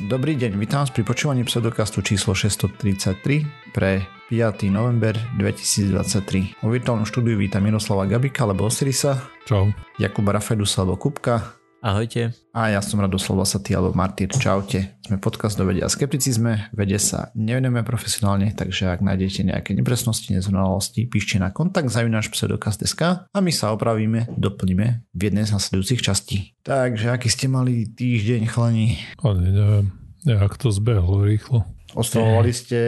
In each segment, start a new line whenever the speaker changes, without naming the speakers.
Dobrý deň, vítam vás pri počúvaní pseudokastu číslo 633 pre 5. november 2023. Vo virtuálnom štúdiu vítam Miroslava Gabika alebo Osirisa.
Čau.
Jakuba Rafedusa alebo Kupka.
Ahojte.
A ja som Radoslav Lasatý alebo Martyr. Čaute. Sme podcast do vedia a skepticizme. Vede sa nevenujeme profesionálne, takže ak nájdete nejaké nepresnosti, nezrovnalosti, píšte na kontakt zavináš pseudokast.sk a my sa opravíme, doplníme v jednej z nasledujúcich častí. Takže aký ste mali týždeň, chlani?
Ani neviem, nejak to zbehlo rýchlo.
Oslavovali ste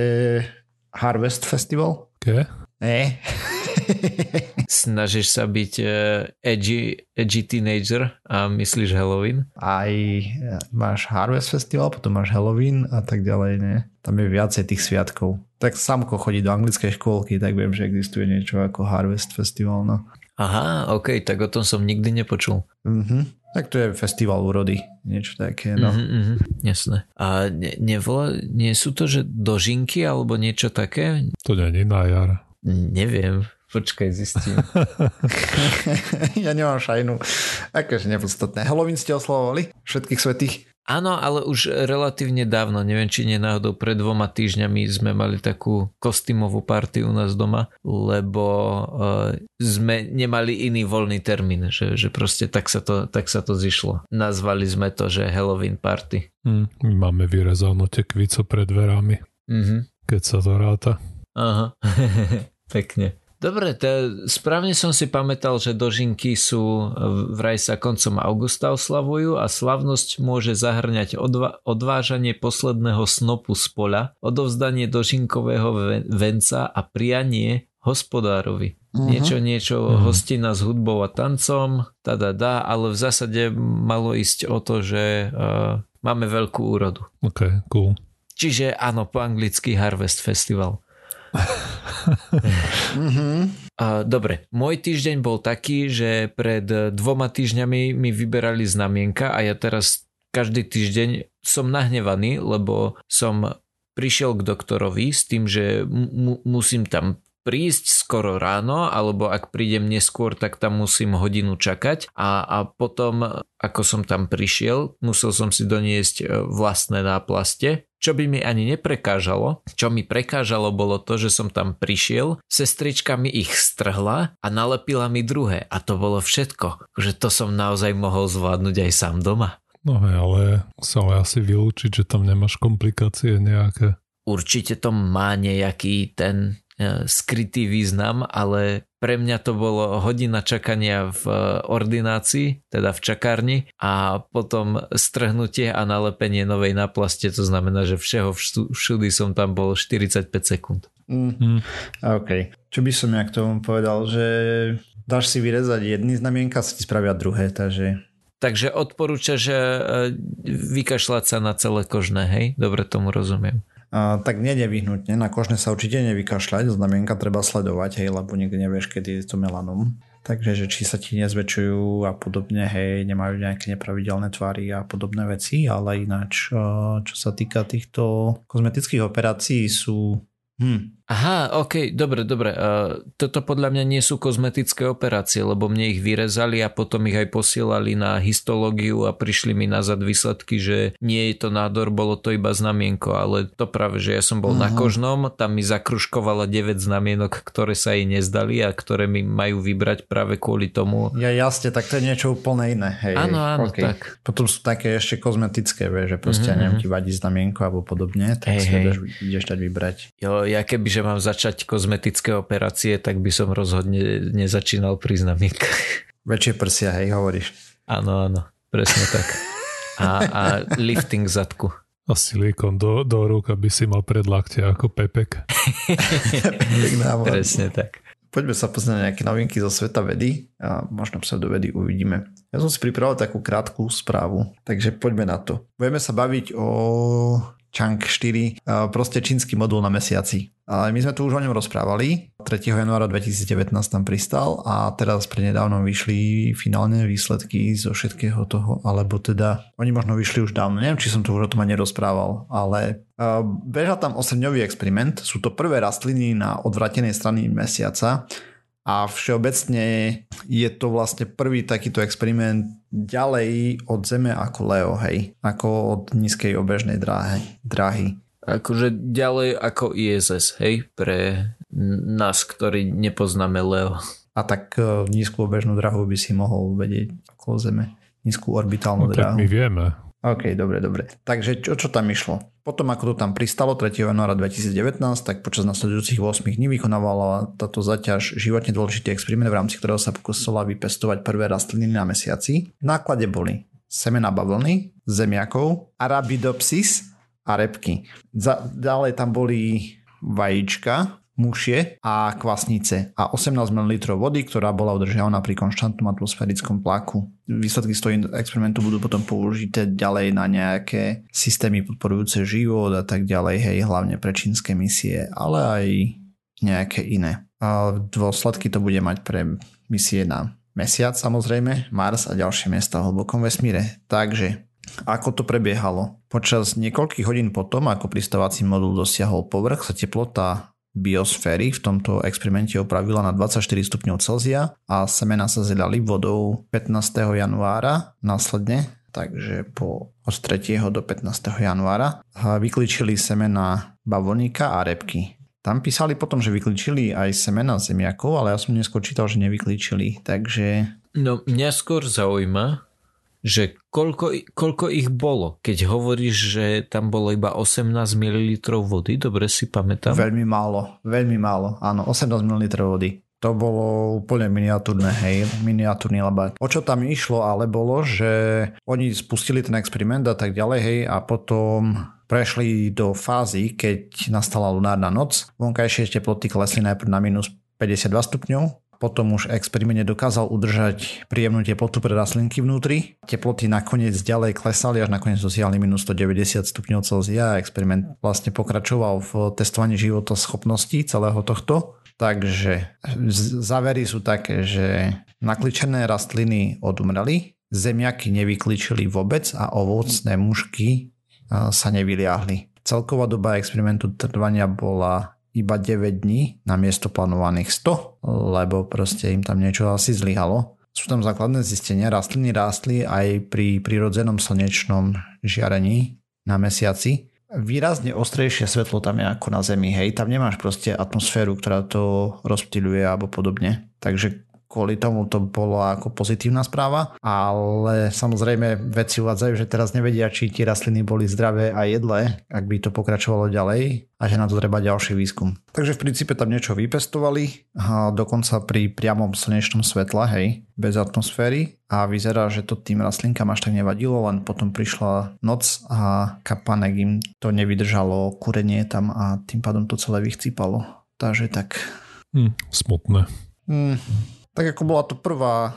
Harvest Festival?
Ke?
Ne.
Snažíš sa byť uh, edgy, edgy teenager a myslíš Halloween?
Aj e, máš Harvest Festival, potom máš Halloween a tak ďalej, ne? Tam je viacej tých sviatkov. Tak samko chodí do anglickej škôlky, tak viem, že existuje niečo ako Harvest Festival, no.
Aha, ok, tak o tom som nikdy nepočul.
Mhm. Tak to je festival úrody, niečo také, no.
Mhm, mhm, jasné. A ne, nevola, nie sú to, že dožinky alebo niečo také?
To nie je na jar.
Neviem, počkaj, zistím.
ja nemám šajnu. Akože nepodstatné. Halloween ste oslavovali? Všetkých svetých?
Áno, ale už relatívne dávno, neviem či nie náhodou pred dvoma týždňami sme mali takú kostýmovú party u nás doma, lebo uh, sme nemali iný voľný termín, že, že proste tak sa, to, tak sa to zišlo. Nazvali sme to, že Halloween party.
Hm, my máme vyrezanú tekvico pred dverami,
Mhm.
keď sa to ráta.
Aha, pekne. Dobre, to, správne som si pamätal, že dožinky sú vraj sa koncom augusta oslavujú a slavnosť môže zahrňať odva- odvážanie posledného snopu z poľa, odovzdanie dožinkového ve- venca a prianie hospodárovi.
Mhm.
Niečo, niečo,
Mhm.
hostina s hudbou a tancom, tada dá, ale v zásade malo ísť o to, že uh, máme veľkú úrodu.
OK, cool.
Čiže áno, po anglicky Harvest Festival.
Mhm.
A, dobre, môj týždeň bol taký, že pred dvoma týždňami mi vyberali znamienka a ja teraz každý týždeň som nahnevaný, lebo som prišiel k doktorovi s tým, že mu- musím tam prísť skoro ráno, alebo ak prídem neskôr, tak tam musím hodinu čakať a, a potom, ako som tam prišiel, musel som si doniesť e, vlastné náplaste, čo by mi ani neprekážalo. Čo mi prekážalo bolo to, že som tam prišiel, sestrička mi ich strhla a nalepila mi druhé a to bolo všetko. Že to som naozaj mohol zvládnuť aj sám doma.
No hej, ale sa ale asi vylúčiť, že tam nemáš komplikácie nejaké.
Určite to má nejaký ten skrytý význam, ale pre mňa to bolo hodina čakania v e, ordinácii, teda v čakárni a potom strhnutie a nalepenie novej náplaste, to znamená, že všeho všudy som tam bol 45 sekúnd.
Mm. OK. Čo by som ja k tomu povedal, že dáš si vyrezať jedny znamienka, sa ti spravia druhé, takže
Takže odporúča, že e, vykašľať sa na celé kožné, hej? Dobre tomu rozumiem.
Tak nie nevyhnutne, na kožne sa určite nevykašľať, znamienka treba sledovať, hej, lebo nikdy nevieš, kedy je to melanom. Takže, že či sa ti nezväčšujú a podobne, hej, nemajú nejaké nepravidelné tvary a podobné veci, ale ináč, čo sa týka týchto kozmetických operácií sú... Hm,
Aha, ok, dobre, dobre. Uh, toto podľa mňa nie sú kozmetické operácie, lebo mne ich vyrezali a potom ich aj posielali na histológiu a prišli mi nazad výsledky, že nie je to nádor, bolo to iba znamienko, ale to práve, že ja som bol na
Mhm.
kožnom, tam mi zakruškovala 9 znamienok, ktoré sa jej nezdali a ktoré mi majú vybrať práve kvôli tomu.
ja jasne, tak to je niečo úplne iné, hej.
Áno, áno,
OK.
tak.
Potom sú také ešte kozmetické, vieš, že proste,
Mhm,
mm-hmm. neviem,
mhm.
ti vadí znamienko alebo podobne, tak
Hej,
si
hej.
ideš, ideš dať vybrať.
Jo, ja keby, že mám začať kozmetické operácie, tak by som rozhodne nezačínal pri znamienkach.
Väčšie prsia, hej, hovoríš.
Áno, áno, presne tak. A, a lifting zadku.
A silikon do, do rúk, aby si mal predlakte ako Pepek.
Presne tak.
Poďme sa pozrieť na nejaké novinky zo sveta vedy a možno pseudovedy uvidíme. Ja som si pripravil takú krátku správu, takže poďme na to. Budeme sa baviť o Chang 4, a proste čínsky modul na mesiaci. My sme tu už o ňom rozprávali. 3. januára 2019 tam pristal a teraz prednedávnom vyšli finálne výsledky zo všetkého toho, alebo teda oni možno vyšli už dávno, neviem, či som tu už o tom ani nerozprával, ale uh, bežal tam 8-dňový experiment, sú to prvé rastliny na odvratenej strany mesiaca a všeobecne je to vlastne prvý takýto experiment ďalej od Zeme ako Leo, hej, ako od nízkej obežnej dráhy. dráhy.
Akože ďalej ako ISS, hej, pre nás, ktorí nepoznáme Leo.
A tak uh, nízku obežnú dráhu by si mohol vedieť okolo Zeme. Nízku orbitálnu no, dráhu.
Tak my vieme.
OK, dobre, dobre. Takže čo, čo tam išlo? Potom ako to tam pristalo 3. januára 2019, tak počas nasledujúcich 8 dní vykonávala táto zaťaž životne dôležitý experiment, v rámci ktorého sa pokusila vypestovať prvé rastliny na mesiaci. V náklade boli semena bavlny, zemiakov, arabidopsis a repky. Za, ďalej tam boli vajíčka, mušie a kvasnice a 18 ml vody, ktorá bola udržiavaná pri konštantnom atmosférickom tlaku. Výsledky z toho experimentu budú potom použité ďalej na nejaké systémy podporujúce život a tak ďalej, hej, hlavne pre čínske misie, ale aj nejaké iné. A dôsledky to bude mať pre misie na Mesiac samozrejme, Mars a ďalšie miesta v hlbokom vesmíre. Takže ako to prebiehalo? Počas niekoľkých hodín potom, ako pristávací modul dosiahol povrch, sa teplota biosféry v tomto experimente opravila na 24 stupňov Celzia a semena sa zjedali vodou 15. januára následne, takže po od 3. do 15. januára vyklíčili semena bavonika a repky. Tam písali potom, že vyklíčili aj semena zemiakov, ale ja som neskôr čítal, že nevyklíčili, takže...
No mňa skôr zaujíma, že koľko, koľko ich bolo, keď hovoríš, že tam bolo iba 18 ml vody, dobre si pamätám?
Veľmi málo, veľmi málo, áno, 18 ml vody. To bolo úplne miniatúrne, hej, miniatúrny labát. O čo tam išlo ale bolo, že oni spustili ten experiment a tak ďalej, hej, a potom prešli do fázy, keď nastala lunárna noc. Vonkajšie teploty klesli najprv na minus 52 stupňov, potom už experiment dokázal udržať príjemnú teplotu pre rastlinky vnútri. Teploty nakoniec ďalej klesali, až nakoniec dosiahli minus 190 stupňov Celzia. Experiment vlastne pokračoval v testovaní života schopností celého tohto. Takže závery sú také, že nakličené rastliny odumreli, zemiaky nevykličili vôbec a ovocné mušky sa nevyliahli. Celková doba experimentu trvania bola iba 9 dní na miesto plánovaných 100, lebo proste im tam niečo asi zlyhalo. Sú tam základné zistenia, rastliny rástli aj pri prirodzenom slnečnom žiarení na mesiaci. Výrazne ostrejšie svetlo tam je ako na Zemi, hej, tam nemáš proste atmosféru, ktorá to rozptýľuje alebo podobne. Takže kvôli tomu to bolo ako pozitívna správa, ale samozrejme vedci uvádzajú, že teraz nevedia, či tie rastliny boli zdravé a jedlé, ak by to pokračovalo ďalej a že na to treba ďalší výskum. Takže v princípe tam niečo vypestovali, a dokonca pri priamom slnečnom svetle, hej, bez atmosféry a vyzerá, že to tým rastlinkám až tak nevadilo, len potom prišla noc a kapanek im to nevydržalo, kurenie tam a tým pádom to celé vychcípalo. Takže tak.
Hm, smutné.
Hm, tak ako bola to prvá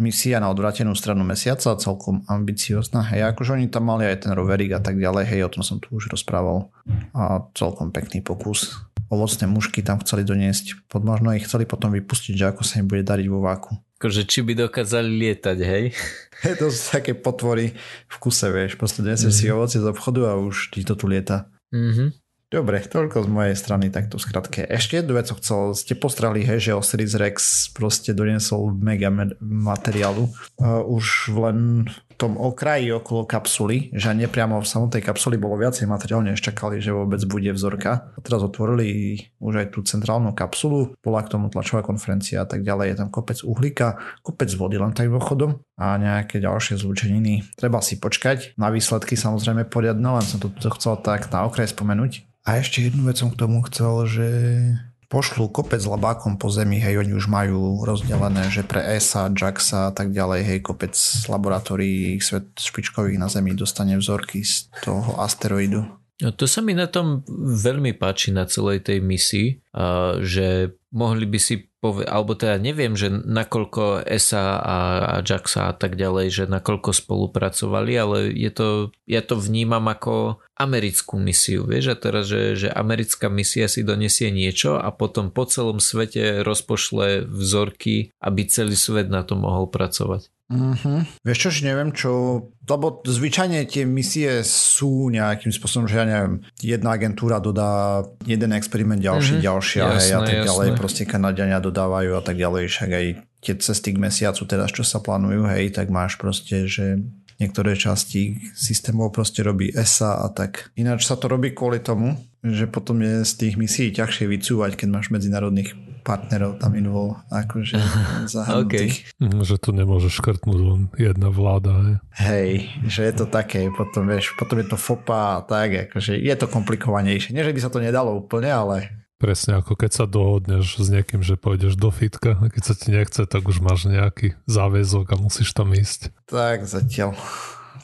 misia na odvratenú stranu mesiaca, celkom ambiciozná, hej, akože oni tam mali aj ten roverik a tak ďalej, hej, o tom som tu už rozprával a celkom pekný pokus. Ovocné mušky tam chceli doniesť, pod možno ich chceli potom vypustiť, že ako sa im bude dariť vo váku.
Akože či by dokázali lietať, hej?
Hej, to sú také potvory v kuse, vieš, proste doniesieš mm-hmm. si ovocie z obchodu a už ti to tu lieta.
Mm-hmm.
Dobre, toľko z mojej strany takto skratke. Ešte jednu vec chcel, ste postrali, hej, že Osiris Rex proste doniesol mega materiálu. Uh, už len tom okraji okolo kapsuly, že nepriamo v samotnej kapsuli bolo viacej materiálu, než čakali, že vôbec bude vzorka. A teraz otvorili už aj tú centrálnu kapsulu, bola k tomu tlačová konferencia a tak ďalej. Je tam kopec uhlíka, kopec vody len tak vochodom a nejaké ďalšie zlúčeniny. Treba si počkať na výsledky samozrejme poriadne, len som to chcel tak na okraj spomenúť a ešte jednu vec som k tomu chcel, že pošlú kopec labákom po zemi, hej, oni už majú rozdelené, že pre ESA, JAXA a tak ďalej, hej, kopec laboratórií svet špičkových na zemi dostane vzorky z toho asteroidu.
No to sa mi na tom veľmi páči na celej tej misii, že mohli by si povedať, alebo teda neviem, že nakoľko ESA a, a JAXA a tak ďalej, že nakoľko spolupracovali, ale je to, ja to vnímam ako americkú misiu, vieš, a teraz, že, že americká misia si donesie niečo a potom po celom svete rozpošle vzorky, aby celý svet na to mohol pracovať.
Uh-huh. Vieš čo, že neviem čo, lebo zvyčajne tie misie sú nejakým spôsobom, že ja neviem, jedna agentúra dodá jeden experiment, ďalší, uh-huh. ďalšia jasné, hej, a tak jasné. ďalej, proste Kanadiania dodávajú a tak ďalej, však aj tie cesty k mesiacu teraz, čo sa plánujú, hej, tak máš proste, že niektoré časti systémov proste robí ESA a tak. Ináč sa to robí kvôli tomu, že potom je z tých misií ťažšie vycúvať, keď máš medzinárodných partnerov tam invol, akože zahrnutých.
Okay. Že tu nemôžeš škrtnúť len jedna vláda. He?
Hej, že je to také, potom vieš, potom je to FOPA a tak, akože je to komplikovanejšie. Nie, že by sa to nedalo úplne, ale
Presne ako keď sa dohodneš s niekým, že pôjdeš do fitka a keď sa ti nechce, tak už máš nejaký záväzok a musíš tam ísť.
Tak zatiaľ.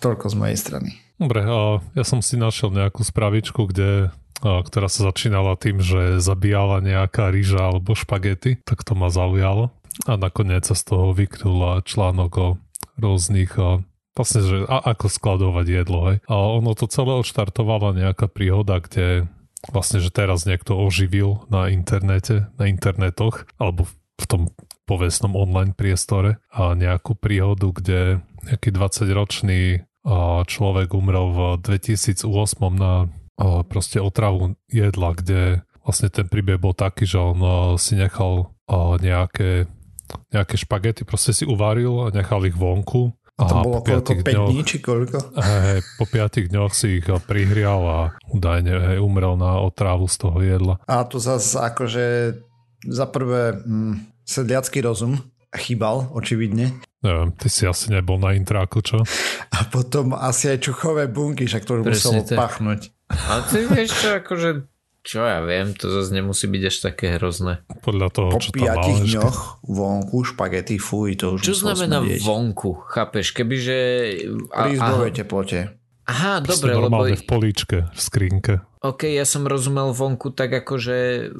Toľko z mojej strany.
Dobre, a ja som si našiel nejakú spravičku, kde ktorá sa začínala tým, že zabíjala nejaká rýža alebo špagety, tak to ma zaujalo. A nakoniec sa z toho vyknul článok o rôznych vlastne, že a, ako skladovať jedlo. Hej. A ono to celé odštartovala nejaká príhoda, kde vlastne, že teraz niekto oživil na internete, na internetoch, alebo v tom povestnom online priestore a nejakú príhodu, kde nejaký 20-ročný človek umrel v 2008 na proste otravu jedla, kde vlastne ten príbeh bol taký, že on si nechal nejaké, nejaké špagety, proste si uvaril a nechal ich vonku
a to bolo koľko, 5 dňoch, dní či koľko?
Hej, po 5 dňoch si ich prihrial a údajne hej, umrel na otrávu z toho jedla.
A tu zase akože za prvé hm, sedliacký rozum chýbal, očividne.
Neviem, ty si asi nebol na intráku, čo?
A potom asi aj čuchové bunky, však to už muselo pachnúť.
A ty vieš čo, akože čo ja viem, to zase nemusí byť až také hrozné.
Podľa toho,
po
čo tam mal.
dňoch vonku, špagety, fuj, to už
Čo znamená smedieť. vonku, chápeš? Kebyže...
Pri izbovej teplote.
Aha, dobre,
lebo... normálne v políčke, v skrinke.
OK, ja som rozumel vonku tak akože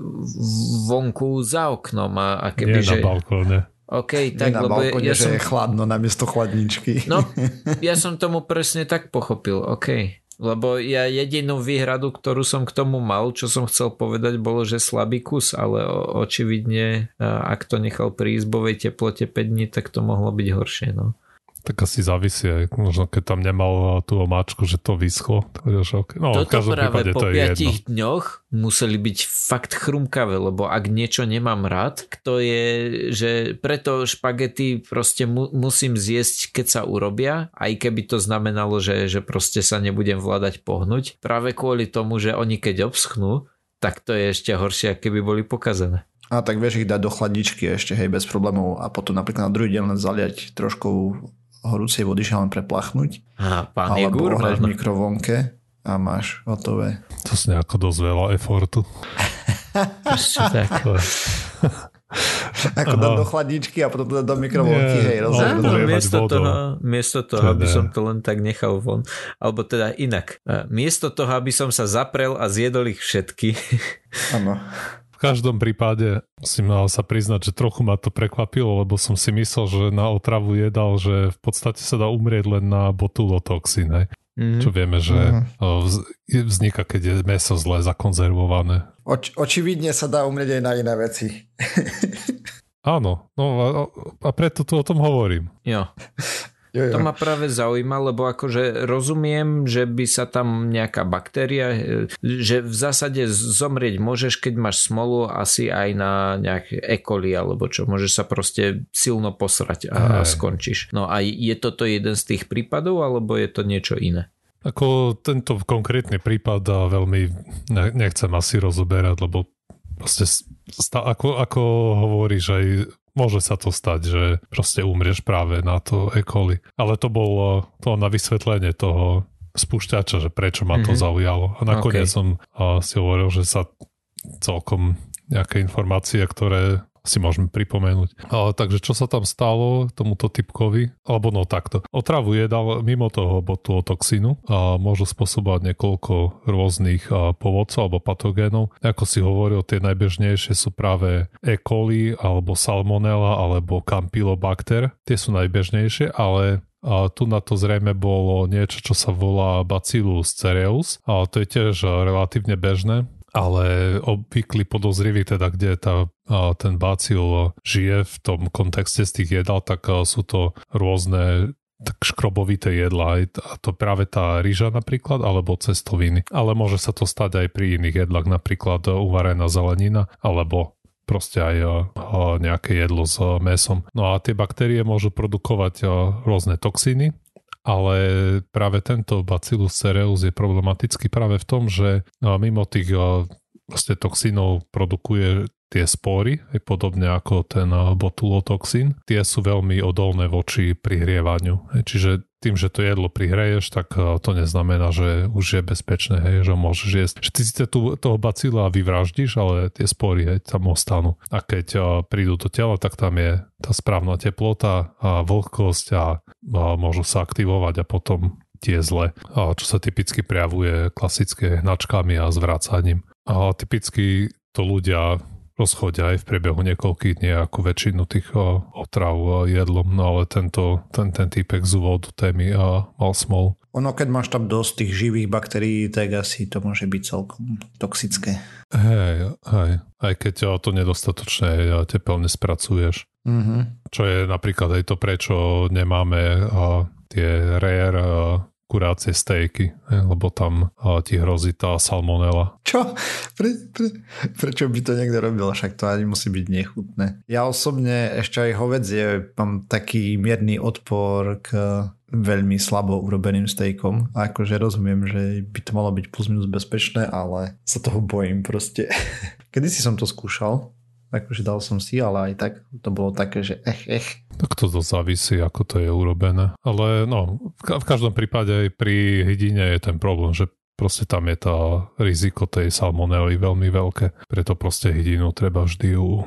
vonku za oknom a, a keby,
Nie že... na balkóne.
OK, tak,
Nie na
lebo
balkóne,
ja,
že
som...
je chladno namiesto chladničky.
No, ja som tomu presne tak pochopil, OK. Lebo ja jedinú výhradu, ktorú som k tomu mal, čo som chcel povedať, bolo, že slabý kus, ale očividne, ak to nechal pri izbovej teplote 5 dní, tak to mohlo byť horšie. No.
Tak asi závisí, možno keď tam nemal tú omáčku, že to vyschlo.
že okay. no, Toto práve po to 5 dňoch museli byť fakt chrumkavé, lebo ak niečo nemám rád, to je, že preto špagety proste mu, musím zjesť, keď sa urobia, aj keby to znamenalo, že, že proste sa nebudem vládať pohnúť. Práve kvôli tomu, že oni keď obschnú, tak to je ešte horšie, keby boli pokazené.
A tak vieš ich dať do chladničky ešte, hej, bez problémov a potom napríklad na druhý deň len zaliať trošku horúcej vody len preplachnúť.
A pán
alebo ohrať v mikrovlnke a máš hotové.
To si nejako dosť veľa efortu.
Ako dať do chladničky a potom to do mikrovlnky, hej, rozumiem.
No, miesto, toho, miesto toho, aby som to len tak nechal von. Alebo teda inak. Miesto toho, aby som sa zaprel a zjedol ich všetky.
Áno.
V každom prípade musím sa priznať, že trochu ma to prekvapilo, lebo som si myslel, že na otravu jedal, že v podstate sa dá umrieť len na botulotoxín. Hej. Mm-hmm. Čo vieme, že mm-hmm. vzniká, keď je meso zle zakonzervované.
Oč- očividne sa dá umrieť aj na iné veci.
Áno, no a, a preto tu o tom hovorím.
Jo. Jo, jo. To ma práve zaujíma, lebo akože rozumiem, že by sa tam nejaká baktéria, že v zásade zomrieť môžeš, keď máš smolu asi aj na nejaké ekoli alebo čo, môžeš sa proste silno posrať a, a skončíš. No a je toto jeden z tých prípadov, alebo je to niečo iné?
Ako tento konkrétny prípad veľmi nechcem asi rozoberať, lebo proste ako, ako hovoríš aj môže sa to stať, že proste umrieš práve na to E. coli. Ale to bolo to na vysvetlenie toho spúšťača, že prečo ma to mm-hmm. zaujalo. A nakoniec okay. som uh, si hovoril, že sa celkom nejaké informácie, ktoré si môžeme pripomenúť. Ale, takže čo sa tam stalo tomuto typkovi? Alebo no takto. Otravu jedal mimo toho botulotoxínu a môžu spôsobovať niekoľko rôznych povodcov alebo patogénov. Ako si hovoril, tie najbežnejšie sú práve E. coli alebo salmonella alebo campylobacter. Tie sú najbežnejšie, ale a tu na to zrejme bolo niečo, čo sa volá Bacillus cereus. A to je tiež relatívne bežné ale obvyklý podozrivý teda, kde tá, ten bacil žije v tom kontexte z tých jedál, tak sú to rôzne tak škrobovité jedlá, a to práve tá rýža napríklad, alebo cestoviny. Ale môže sa to stať aj pri iných jedlách, napríklad uvarená zelenina, alebo proste aj nejaké jedlo s mesom. No a tie baktérie môžu produkovať rôzne toxíny, ale práve tento Bacillus cereus je problematický práve v tom, že mimo tých vlastne toxínov produkuje tie spory, aj podobne ako ten botulotoxín, tie sú veľmi odolné voči prihrievaniu. Čiže tým, že to jedlo prihreješ, tak to neznamená, že už je bezpečné, hej, že môžeš jesť. Ty si tu, toho bacila vyvraždíš, ale tie spory hej, tam ostanú. A keď prídu do tela, tak tam je tá správna teplota a vlhkosť a, a môžu sa aktivovať a potom tie zle, a čo sa typicky prejavuje klasické hnačkami a zvrácaním. A typicky to ľudia rozchodia aj v priebehu niekoľkých dní ako väčšinu tých otrav jedlom, no ale tento, ten, ten týpek z úvodu témy mal smol.
Ono, keď máš tam dosť tých živých baktérií, tak asi to môže byť celkom toxické.
Hej, hej. Aj keď to nedostatočne tepelne spracuješ.
Mm-hmm.
Čo je napríklad aj to, prečo nemáme tie rare kurácie stejky, lebo tam ti hrozí tá salmonela.
Čo? Pre, pre, prečo by to niekto robil? Však to ani musí byť nechutné. Ja osobne ešte aj hovedzie mám taký mierny odpor k veľmi slabo urobeným stejkom. A akože rozumiem, že by to malo byť plus minus bezpečné, ale sa toho bojím proste. Kedy si som to skúšal, akože dal som si, ale aj tak to bolo také, že ech, ech.
Tak to to závisí, ako to je urobené. Ale no, v, každom prípade aj pri hydine je ten problém, že proste tam je tá riziko tej salmonely veľmi veľké. Preto proste hydinu treba vždy ju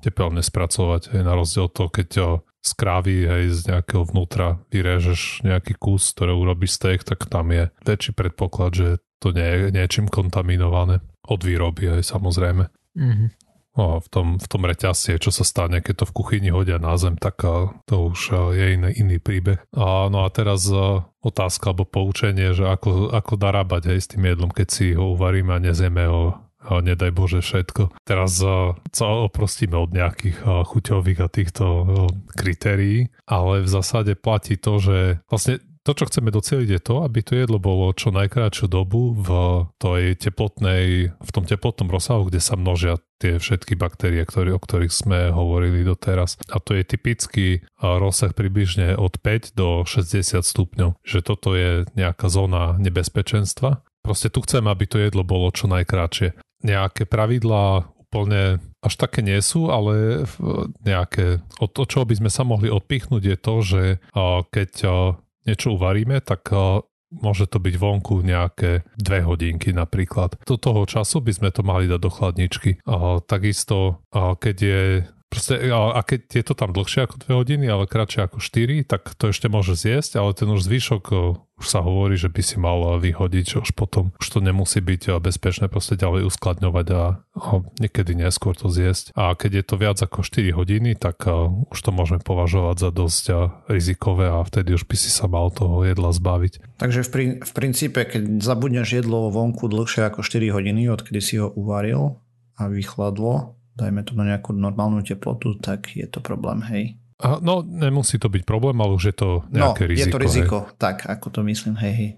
tepelne spracovať. Aj na rozdiel to, keď z krávy hej, z nejakého vnútra vyrežeš nejaký kus, ktoré urobíš steak, tak tam je väčší predpoklad, že to nie je niečím kontaminované. Od výroby aj samozrejme.
Mm-hmm
v, tom, v tom reťazci, čo sa stane, keď to v kuchyni hodia na zem, tak to už je iný, iný príbeh. A, no a teraz otázka alebo poučenie, že ako, ako darábať aj s tým jedlom, keď si ho uvaríme a nezieme ho nedaj Bože všetko. Teraz sa oprostíme od nejakých chuťových a týchto kritérií, ale v zásade platí to, že vlastne to, čo chceme doceliť je to, aby to jedlo bolo čo najkrátšiu dobu v tej teplotnej, v tom teplotnom rozsahu, kde sa množia tie všetky baktérie, ktoré, o ktorých sme hovorili doteraz. A to je typický rozsah približne od 5 do 60 stupňov. Že toto je nejaká zóna nebezpečenstva. Proste tu chceme, aby to jedlo bolo čo najkrátšie. Nejaké pravidlá úplne až také nie sú, ale nejaké, od toho, čo by sme sa mohli odpichnúť je to, že keď niečo uvaríme, tak môže to byť vonku nejaké dve hodinky napríklad. Do toho času by sme to mali dať do chladničky. Takisto, keď je Proste, a keď je to tam dlhšie ako 2 hodiny, ale kratšie ako 4, tak to ešte môže zjesť, ale ten už zvyšok už sa hovorí, že by si mal vyhodiť, že už potom už to nemusí byť bezpečné proste ďalej uskladňovať a, a niekedy neskôr to zjesť. A keď je to viac ako 4 hodiny, tak už to môžeme považovať za dosť rizikové a vtedy už by si sa mal toho jedla zbaviť.
Takže v, prin, v princípe, keď zabudneš jedlo vonku dlhšie ako 4 hodiny, odkedy si ho uvaril a vychladlo, dajme to na nejakú normálnu teplotu, tak je to problém, hej.
A, no, nemusí to byť problém, ale už je to nejaké
no,
riziko.
je to riziko, hej. tak ako to myslím, hej, hej.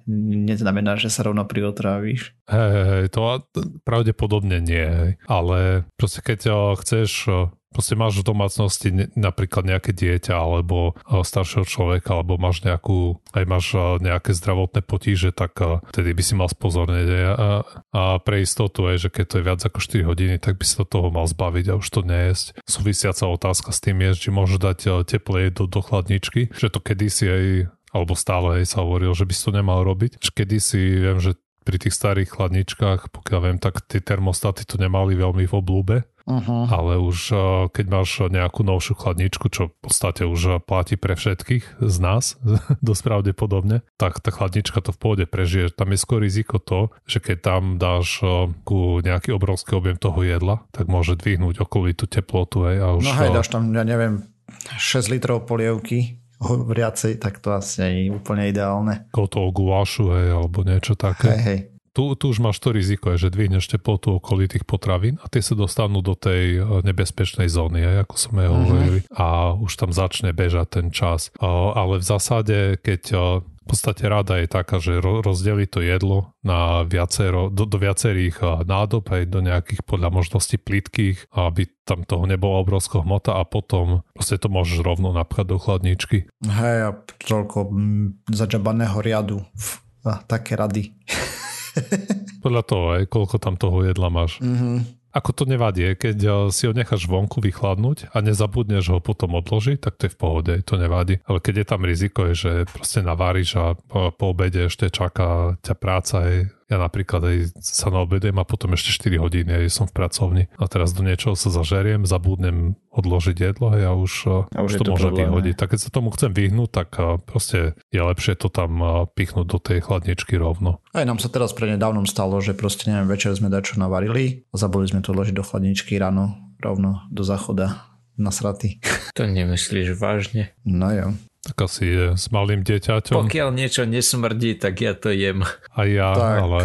Neznamená, že sa rovno priotrávíš.
Hej, hej, to pravdepodobne nie, hej. Ale proste keď chceš proste máš v domácnosti napríklad nejaké dieťa alebo staršieho človeka, alebo máš nejakú, aj máš nejaké zdravotné potíže, tak vtedy by si mal spozornieť. A, pre istotu je, že keď to je viac ako 4 hodiny, tak by si to toho mal zbaviť a už to nejesť. Súvisiaca otázka s tým je, či môžeš dať teplé jedlo do chladničky, že to kedysi aj alebo stále aj sa hovoril, že by si to nemal robiť. Kedysi viem, že pri tých starých chladničkách, pokiaľ viem, tak tie termostaty to nemali veľmi v oblúbe,
Uh-huh.
Ale už keď máš nejakú novšiu chladničku, čo v podstate už platí pre všetkých z nás, dosť pravdepodobne, tak tá chladnička to v pôde prežije. Tam je skôr riziko to, že keď tam dáš ku nejaký obrovský objem toho jedla, tak môže dvihnúť okolitú teplotu. Hej, a už,
no hej, dáš tam, ja neviem, 6 litrov polievky viacej, tak to asi nie je úplne ideálne.
Koho toho gulášu, hej, alebo niečo také.
Hej, hej
tu, tu už máš to riziko, že dvihneš teplotu okolitých potravín a tie sa dostanú do tej uh, nebezpečnej zóny, aj ako sme uh-huh. hovorili. A už tam začne bežať ten čas. Uh, ale v zásade, keď uh, v podstate rada je taká, že rozdeli to jedlo na viacero, do, do viacerých nádob, aj do nejakých podľa možností plitkých, aby tam toho nebola obrovská hmota a potom proste to môžeš rovno napchať do chladničky.
Hej, a toľko zadžabaného riadu. A, také rady.
podľa toho aj, koľko tam toho jedla máš. Mm-hmm. Ako to nevadí, keď eh, si ho necháš vonku vychladnúť a nezabudneš ho potom odložiť, tak to je v pohode, to nevadí. Ale keď je tam riziko, že proste naváriš a po obede ešte čaká ťa práca, ja napríklad aj sa naobedujem a potom ešte 4 hodiny aj som v pracovni a teraz do niečoho sa zažeriem, zabudnem odložiť jedlo a ja už, a už, už to, to môžem vyhodiť. Tak keď sa tomu chcem vyhnúť, tak proste je lepšie to tam pichnúť do tej chladničky rovno.
Aj nám sa teraz pre nedávnom stalo, že proste neviem, večer sme dačo navarili a zabudli sme to odložiť do chladničky ráno rovno do záchoda na sraty.
To nemyslíš vážne?
No jo.
Tak asi je s malým dieťaťom.
Pokiaľ niečo nesmrdí, tak ja to jem.
A ja, tak. ale,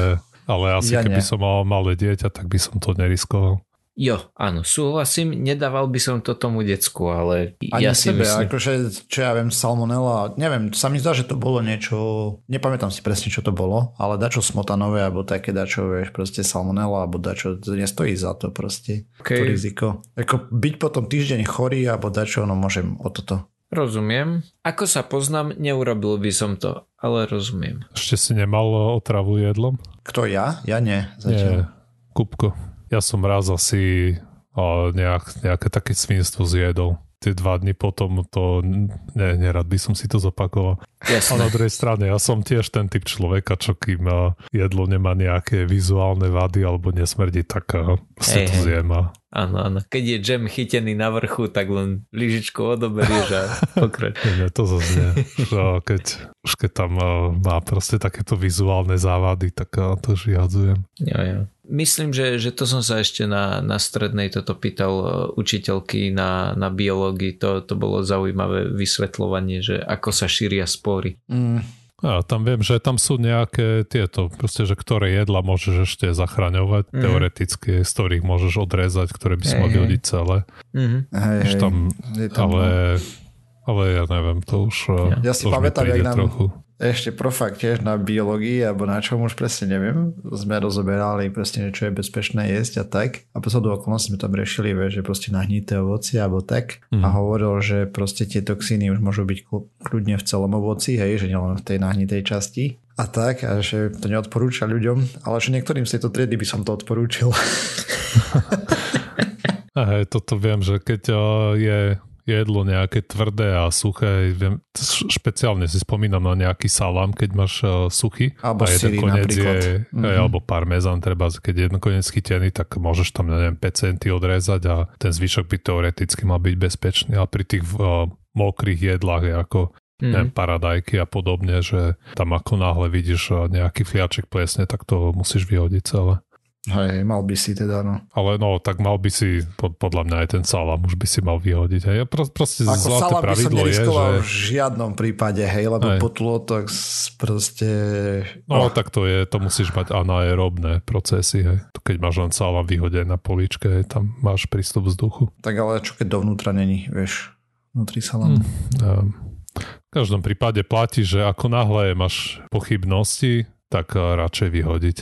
ale asi ja keby nie. som mal malé dieťa, tak by som to neriskoval.
Jo, áno, súhlasím, nedával by som to tomu decku, ale
Ani
ja si
sebe,
myslím...
akože, čo ja viem, salmonella, neviem, sa mi zdá, že to bolo niečo, nepamätám si presne, čo to bolo, ale dačo smotanové, alebo také dačo, vieš, proste salmonella, alebo dačo, to nestojí za to proste, okay. to riziko. Ako byť potom týždeň chorý, alebo dačo, no môžem o toto.
Rozumiem. Ako sa poznám, neurobil by som to, ale rozumiem.
Ešte si nemal otravu jedlom?
Kto ja? Ja nie.
Zatiaľ. Nie, Kupko. Ja som raz asi o, nejak, nejaké také svinstvo zjedol tie dva dny potom to, ne, nerad by som si to zopakoval. Jasne. A na druhej strane, ja som tiež ten typ človeka, čo kým jedlo nemá nejaké vizuálne vady alebo nesmrdí, tak si to zjem.
Áno, áno. Keď je džem chytený na vrchu, tak len lyžičku odoberieš a pokrač.
nie, nie, to zase nie. keď, už keď tam má proste takéto vizuálne závady, tak to už vyhadzujem.
Jo, jo. Myslím, že, že to som sa ešte na, na strednej toto pýtal e, učiteľky na, na biológii. To, to bolo zaujímavé vysvetľovanie, že ako sa šíria spory. Mm.
A tam viem, že tam sú nejaké tieto, proste, že ktoré jedla môžeš ešte zachraňovať, mm. teoreticky, z ktorých môžeš odrezať, ktoré by si hey, mal vyhodiť celé. Mm-hmm. Hej, tam, tam, ale, ale ja neviem, to už,
ja si pamätám, jak nám, trochu ešte profak tiež na biológii alebo na čom už presne neviem. Sme rozoberali presne, čo je bezpečné jesť a tak. A poslednú okolnosti sme tam riešili, že proste nahnité ovoci alebo tak. Mm. A mhm. hovoril, že proste tie toxíny už môžu byť kľudne v celom ovoci, hej, že nielen v tej nahnitej časti. A tak, a že to neodporúča ľuďom, ale že niektorým z tejto triedy by som to odporúčil.
hej, toto viem, že keď je jedlo nejaké tvrdé a suché. Viem, špeciálne si spomínam na nejaký salám, keď máš uh, suchý.
Alebo a jeden koniec je,
mm-hmm. alebo parmezán, treba, keď je jeden koniec chytený, tak môžeš tam, neviem, 5 centy odrezať a ten zvyšok by teoreticky mal byť bezpečný. A pri tých uh, mokrých jedlách je ako mm. neviem, paradajky a podobne, že tam ako náhle vidíš nejaký fliaček plesne, tak to musíš vyhodiť celé.
Hej, mal by si teda, no.
Ale no, tak mal by si, podľa mňa aj ten salám už by si mal vyhodiť. Hej. Pro, proste Ako zlaté pravidlo by som je, že...
v žiadnom prípade, hej, lebo hej. to proste...
No, oh. tak to je, to musíš mať anaerobné procesy, hej. Keď máš len salám vyhodený na poličke, hej, tam máš prístup vzduchu.
Tak ale čo keď dovnútra není, vieš, vnútri salámu. Hmm,
v každom prípade platí, že ako náhle máš pochybnosti, tak radšej vyhodiť.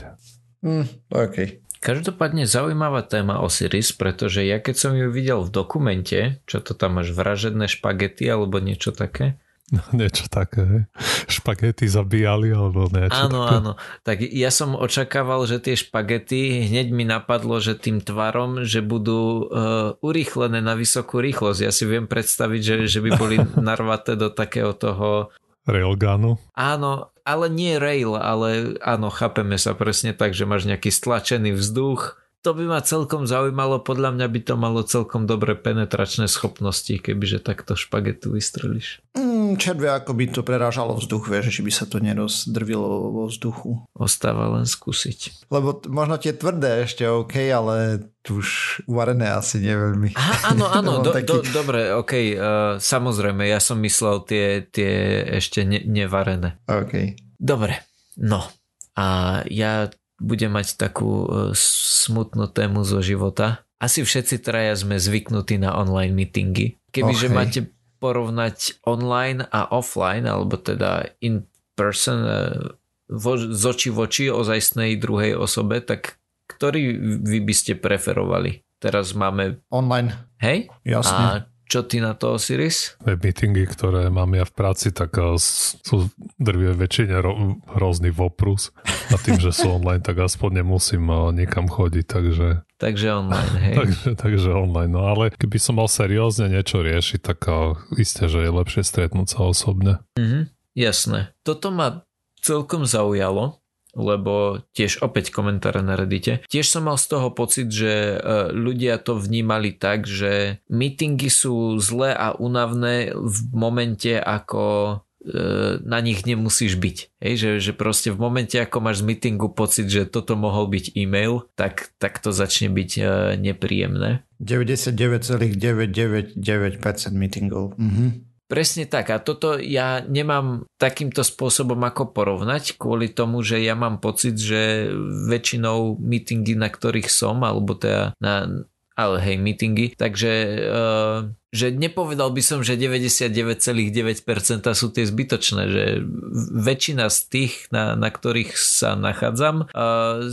Mm, OK.
Každopádne zaujímavá téma Osiris, pretože ja keď som ju videl v dokumente, čo to tam máš, vražedné špagety alebo niečo také,
No, niečo také, špagety zabíjali alebo niečo
Áno, také. áno. Tak ja som očakával, že tie špagety, hneď mi napadlo, že tým tvarom, že budú uh, urýchlené na vysokú rýchlosť. Ja si viem predstaviť, že, že by boli narvaté do takého toho
Railgunu?
Áno, ale nie rail, ale áno, chápeme sa presne tak, že máš nejaký stlačený vzduch. To by ma celkom zaujímalo, podľa mňa by to malo celkom dobré penetračné schopnosti, kebyže takto špagetu vystrelíš.
Mm, červie, ako by to prerážalo vzduch, vieš, či by sa to nerozdrvilo vo vzduchu.
Ostáva len skúsiť.
Lebo možno tie tvrdé ešte OK, ale už uvarené asi neveľmi.
Aha, áno, áno, do, taký... do, dobre, OK, uh, samozrejme, ja som myslel tie, tie ešte ne, nevarené.
OK.
Dobre, no a ja budem mať takú uh, smutnú tému zo života. Asi všetci traja sme zvyknutí na online meetingy. Kebyže okay. máte porovnať online a offline, alebo teda in person uh, vo, z oči v oči ozajstnej druhej osobe, tak ktorý vy by ste preferovali? Teraz máme...
Online.
Hej?
Jasne.
A čo ty na to, Osiris?
Web meetingy, ktoré mám ja v práci, tak eh, sú drvie väčšine ro- hrozný voprus. A tým, že sú online, tak aspoň nemusím eh, nikam chodiť, takže...
Takže online, hej.
takže, takže online, no ale keby som mal seriózne niečo riešiť, tak uh, isté, že je lepšie stretnúť sa osobne.
Mhm, jasné. Toto ma celkom zaujalo, lebo tiež opäť komentáre na Reddite. Tiež som mal z toho pocit, že e, ľudia to vnímali tak, že meetingy sú zlé a únavné v momente, ako e, na nich nemusíš byť. Hej, že, že proste v momente, ako máš z meetingu pocit, že toto mohol byť e-mail, tak, tak to začne byť uh, nepríjemné.
99,999% meetingov. Mhm.
Presne tak. A toto ja nemám takýmto spôsobom ako porovnať kvôli tomu, že ja mám pocit, že väčšinou meetingy, na ktorých som, alebo teda na, ale hej, meetingy, takže uh, že nepovedal by som, že 99,9% sú tie zbytočné, že väčšina z tých, na, na ktorých sa nachádzam, uh,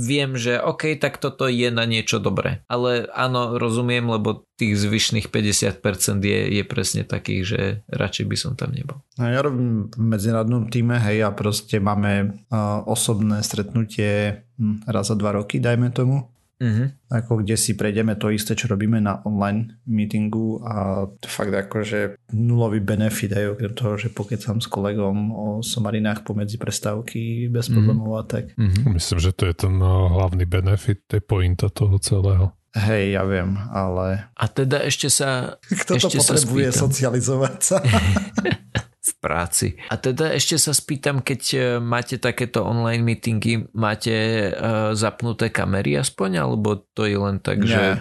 viem, že OK, tak toto je na niečo dobré. Ale áno, rozumiem, lebo tých zvyšných 50% je, je presne takých, že radšej by som tam nebol.
No, ja robím v medzinárodnom týme, hej, a proste máme uh, osobné stretnutie hm, raz za dva roky, dajme tomu Uh-huh. Ako kde si prejdeme to isté, čo robíme na online meetingu a fakt akože nulový benefit aj okrem toho, že pokecam s kolegom o somarinách pomedzi prestávky bez uh-huh. problémov a tak.
Uh-huh. Myslím, že to je ten uh, hlavný benefit, to je pointa toho celého.
Hej, ja viem, ale...
A teda ešte sa...
Kto
ešte
to potrebuje
sa
socializovať sa?
v práci. A teda ešte sa spýtam, keď e, máte takéto online meetingy, máte uh, zapnuté kamery aspoň, alebo to je len tak,
nie.
že...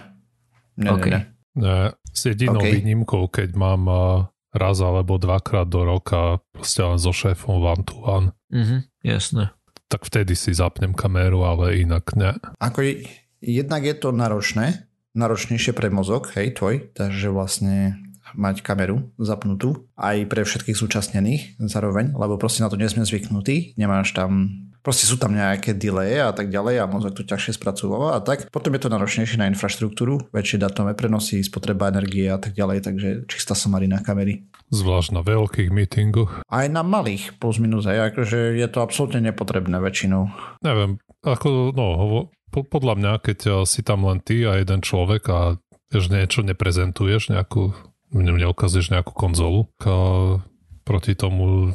Nie, okay. nie,
nie. S jedinou okay. výnimkou, keď mám uh, raz alebo dvakrát do roka proste len so šéfom one to one.
Mhm, jasné.
Tak vtedy si zapnem kameru, ale inak ne.
Ako je, jednak je to náročné, náročnejšie pre mozog, hej, tvoj, takže vlastne mať kameru zapnutú aj pre všetkých zúčastnených zároveň, lebo proste na to nie sme zvyknutí, nemáš tam proste sú tam nejaké delaye a tak ďalej a mozog to ťažšie spracováva a tak. Potom je to náročnejšie na infraštruktúru, väčšie datové prenosy, spotreba energie a tak ďalej, takže čistá somarina kamery.
Zvlášť na veľkých meetingoch.
Aj na malých plus minus, aj akože je to absolútne nepotrebné väčšinou.
Neviem, ako no, podľa mňa, keď si tam len ty a jeden človek a že niečo neprezentuješ, nejakú mne neukazuješ nejakú konzolu. A proti tomu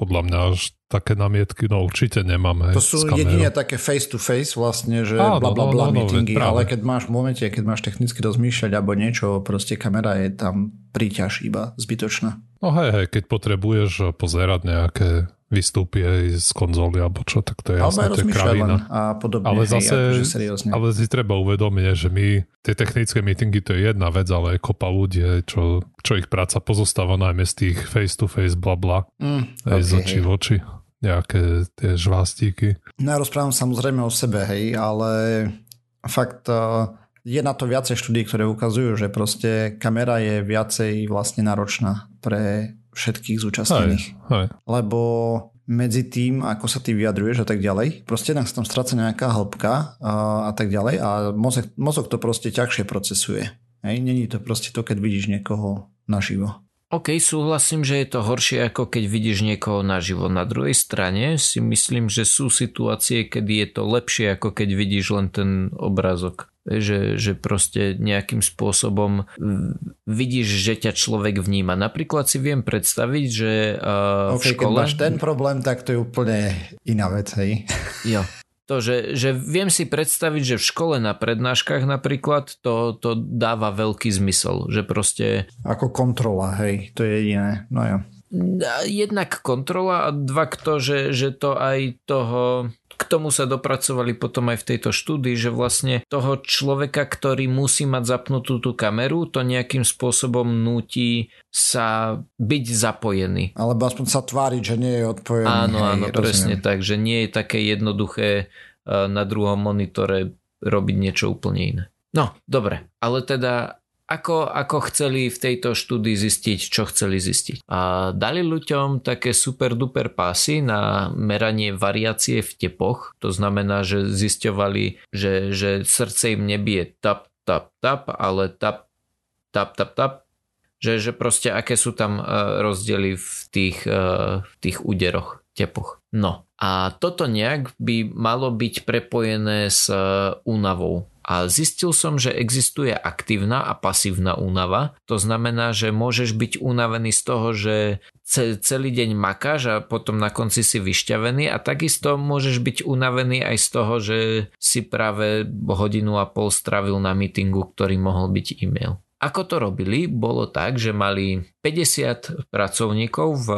podľa mňa až také namietky, no určite nemám. Hej,
to sú jedine také face to face vlastne, že Áno, bla bla no, bla no, no, meetingy, no, ale keď máš v momente, keď máš technicky rozmýšľať alebo niečo, proste kamera je tam príťaž iba zbytočná.
No hej, hej, keď potrebuješ pozerať nejaké vystúpi aj z konzoly alebo čo, tak to je jasné, to je kravina.
A podobne,
ale hej, zase,
akože
ale si treba uvedomiť, že my, tie technické meetingy to je jedna vec, ale je kopa ľudí, čo, čo ich práca pozostáva najmä z tých face to face bla bla, mm, aj okay, z očí v oči nejaké tie žvástíky.
No ja rozprávam samozrejme o sebe, hej, ale fakt je na to viacej štúdí, ktoré ukazujú, že proste kamera je viacej vlastne náročná pre všetkých zúčastnených. Hej, hej. Lebo medzi tým, ako sa ty vyjadruješ a tak ďalej, proste jednak sa tam stráca nejaká hĺbka a, a tak ďalej a mozog, mozog to proste ťažšie procesuje. Hej, není to proste to, keď vidíš niekoho naživo.
OK, súhlasím, že je to horšie ako keď vidíš niekoho naživo. Na druhej strane si myslím, že sú situácie, kedy je to lepšie ako keď vidíš len ten obrázok že, že proste nejakým spôsobom vidíš, že ťa človek vníma. Napríklad si viem predstaviť, že uh, okay, v škole...
Keď máš ten problém, tak to je úplne iná vec, hej?
Jo. To, že, že viem si predstaviť, že v škole na prednáškach napríklad to, to dáva veľký zmysel, že proste...
Ako kontrola, hej, to je jediné, no ja.
Jednak kontrola a dva to, že, že to aj toho k tomu sa dopracovali potom aj v tejto štúdii, že vlastne toho človeka, ktorý musí mať zapnutú tú kameru, to nejakým spôsobom nutí sa byť zapojený.
Alebo aspoň sa tváriť, že nie je odpojený.
Áno, áno, hej, presne tak, že nie je také jednoduché na druhom monitore robiť niečo úplne iné. No, dobre, ale teda ako, ako chceli v tejto štúdii zistiť, čo chceli zistiť. A dali ľuďom také super duper pásy na meranie variácie v tepoch. To znamená, že zisťovali, že, že srdce im nebije tap, tap, tap, ale tap, tap, tap, tap. Že, že proste aké sú tam e, rozdiely v tých, e, v tých úderoch, tepoch. No a toto nejak by malo byť prepojené s e, únavou a zistil som, že existuje aktívna a pasívna únava. To znamená, že môžeš byť unavený z toho, že celý deň makáš a potom na konci si vyšťavený a takisto môžeš byť unavený aj z toho, že si práve hodinu a pol stravil na mítingu, ktorý mohol byť e-mail. Ako to robili? Bolo tak, že mali 50 pracovníkov v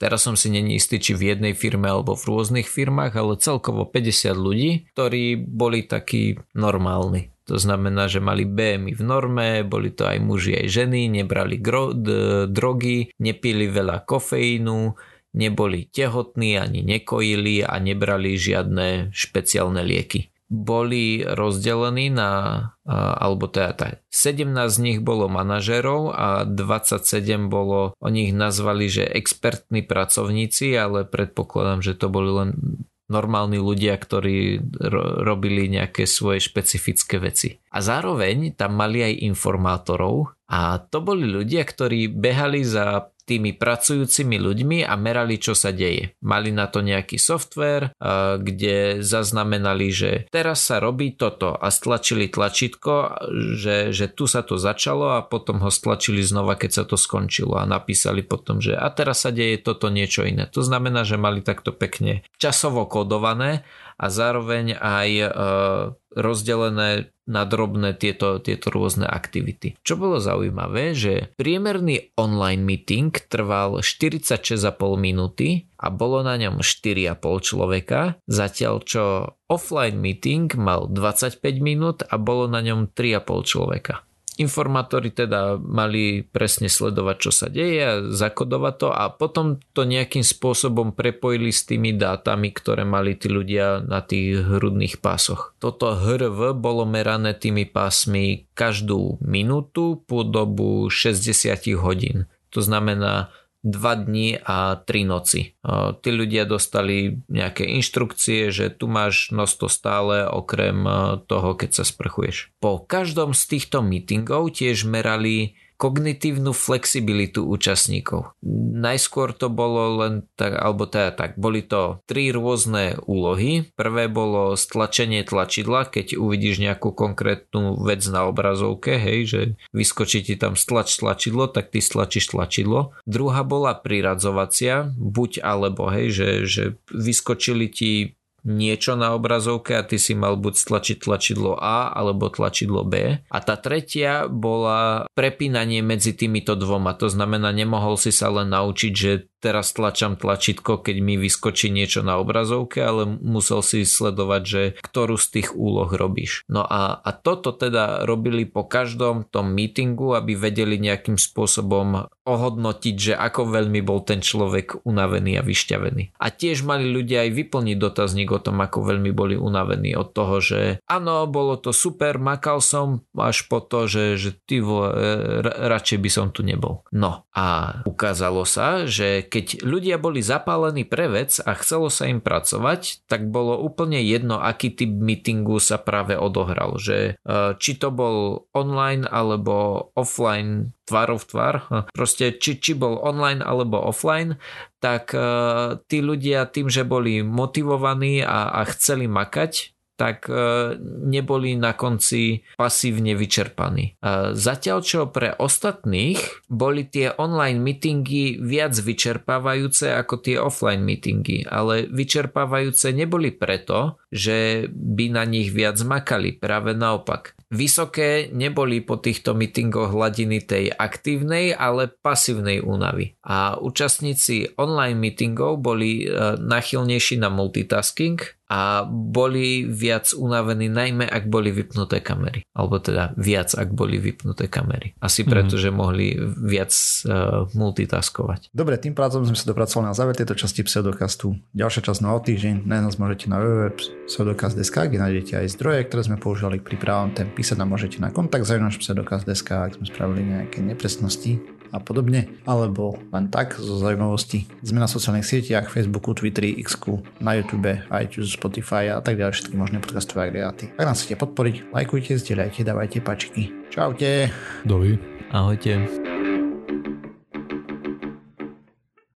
Teraz som si není istý, či v jednej firme alebo v rôznych firmách, ale celkovo 50 ľudí, ktorí boli takí normálni. To znamená, že mali BMI v norme, boli to aj muži, aj ženy, nebrali gro- d- drogy, nepili veľa kofeínu, neboli tehotní ani nekojili a nebrali žiadne špeciálne lieky boli rozdelení na, alebo teda tak, 17 z nich bolo manažerov a 27 bolo, o nich nazvali, že expertní pracovníci, ale predpokladám, že to boli len normálni ľudia, ktorí ro- robili nejaké svoje špecifické veci. A zároveň tam mali aj informátorov a to boli ľudia, ktorí behali za tými pracujúcimi ľuďmi a merali, čo sa deje. Mali na to nejaký software, kde zaznamenali, že teraz sa robí toto a stlačili tlačítko, že, že tu sa to začalo a potom ho stlačili znova, keď sa to skončilo a napísali potom, že a teraz sa deje toto niečo iné. To znamená, že mali takto pekne časovo kodované a zároveň aj e, rozdelené na drobné tieto, tieto rôzne aktivity. Čo bolo zaujímavé, že priemerný online meeting trval 46,5 minúty a bolo na ňom 4,5 človeka, zatiaľ čo offline meeting mal 25 minút a bolo na ňom 3,5 človeka. Informátori teda mali presne sledovať, čo sa deje a zakodovať to a potom to nejakým spôsobom prepojili s tými dátami, ktoré mali tí ľudia na tých hrudných pásoch. Toto HRV bolo merané tými pásmi každú minútu po dobu 60 hodín. To znamená, 2 dní a 3 noci. Tí ľudia dostali nejaké inštrukcie, že tu máš nosto stále okrem toho, keď sa sprchuješ. Po každom z týchto meetingov tiež merali kognitívnu flexibilitu účastníkov. Najskôr to bolo len tak, alebo teda tak, boli to tri rôzne úlohy. Prvé bolo stlačenie tlačidla, keď uvidíš nejakú konkrétnu vec na obrazovke, hej, že vyskočí ti tam stlač tlačidlo, tak ty stlačíš tlačidlo. Druhá bola priradzovacia, buď alebo, hej, že, že vyskočili ti niečo na obrazovke a ty si mal buď stlačiť tlačidlo A alebo tlačidlo B. A tá tretia bola prepínanie medzi týmito dvoma. To znamená, nemohol si sa len naučiť, že teraz tlačam tlačítko, keď mi vyskočí niečo na obrazovke, ale musel si sledovať, že ktorú z tých úloh robíš. No a, a toto teda robili po každom tom meetingu, aby vedeli nejakým spôsobom ohodnotiť, že ako veľmi bol ten človek unavený a vyšťavený. A tiež mali ľudia aj vyplniť dotazník o tom, ako veľmi boli unavení od toho, že áno, bolo to super, makal som, až po to, že, že ty vole, radšej by som tu nebol. No a ukázalo sa, že keď ľudia boli zapálení pre vec a chcelo sa im pracovať, tak bolo úplne jedno, aký typ meetingu sa práve odohral. Že e, či to bol online alebo offline tvárov tvár, proste či, či bol online alebo offline, tak e, tí ľudia tým, že boli motivovaní a, a chceli makať, tak e, neboli na konci pasívne vyčerpaní. E, zatiaľ čo pre ostatných boli tie online meetingy viac vyčerpávajúce ako tie offline meetingy, ale vyčerpávajúce neboli preto, že by na nich viac makali, práve naopak vysoké neboli po týchto meetingoch hladiny tej aktívnej, ale pasívnej únavy. A účastníci online meetingov boli e, nachylnejší na multitasking a boli viac unavení najmä ak boli vypnuté kamery. Alebo teda viac ak boli vypnuté kamery. Asi preto, mm. že mohli viac uh, multitaskovať.
Dobre, tým pádom sme sa dopracovali na záver tejto časti pseudokastu. Ďalšia časť na o týždeň. Na nás môžete na www.pseudokast.sk, kde nájdete aj zdroje, ktoré sme používali k prípravom. Ten písať nám môžete na kontakt za náš pseudokast.sk, ak sme spravili nejaké nepresnosti a podobne, alebo len tak zo zaujímavosti. Sme na sociálnych sieťach, Facebooku, Twitteri, X, na YouTube, iTunes, Spotify a tak ďalej, všetky možné podcastové agregáty. Ak nás chcete podporiť, lajkujte, zdieľajte, dávajte pačiky. Čaute.
Dovi.
Ahojte.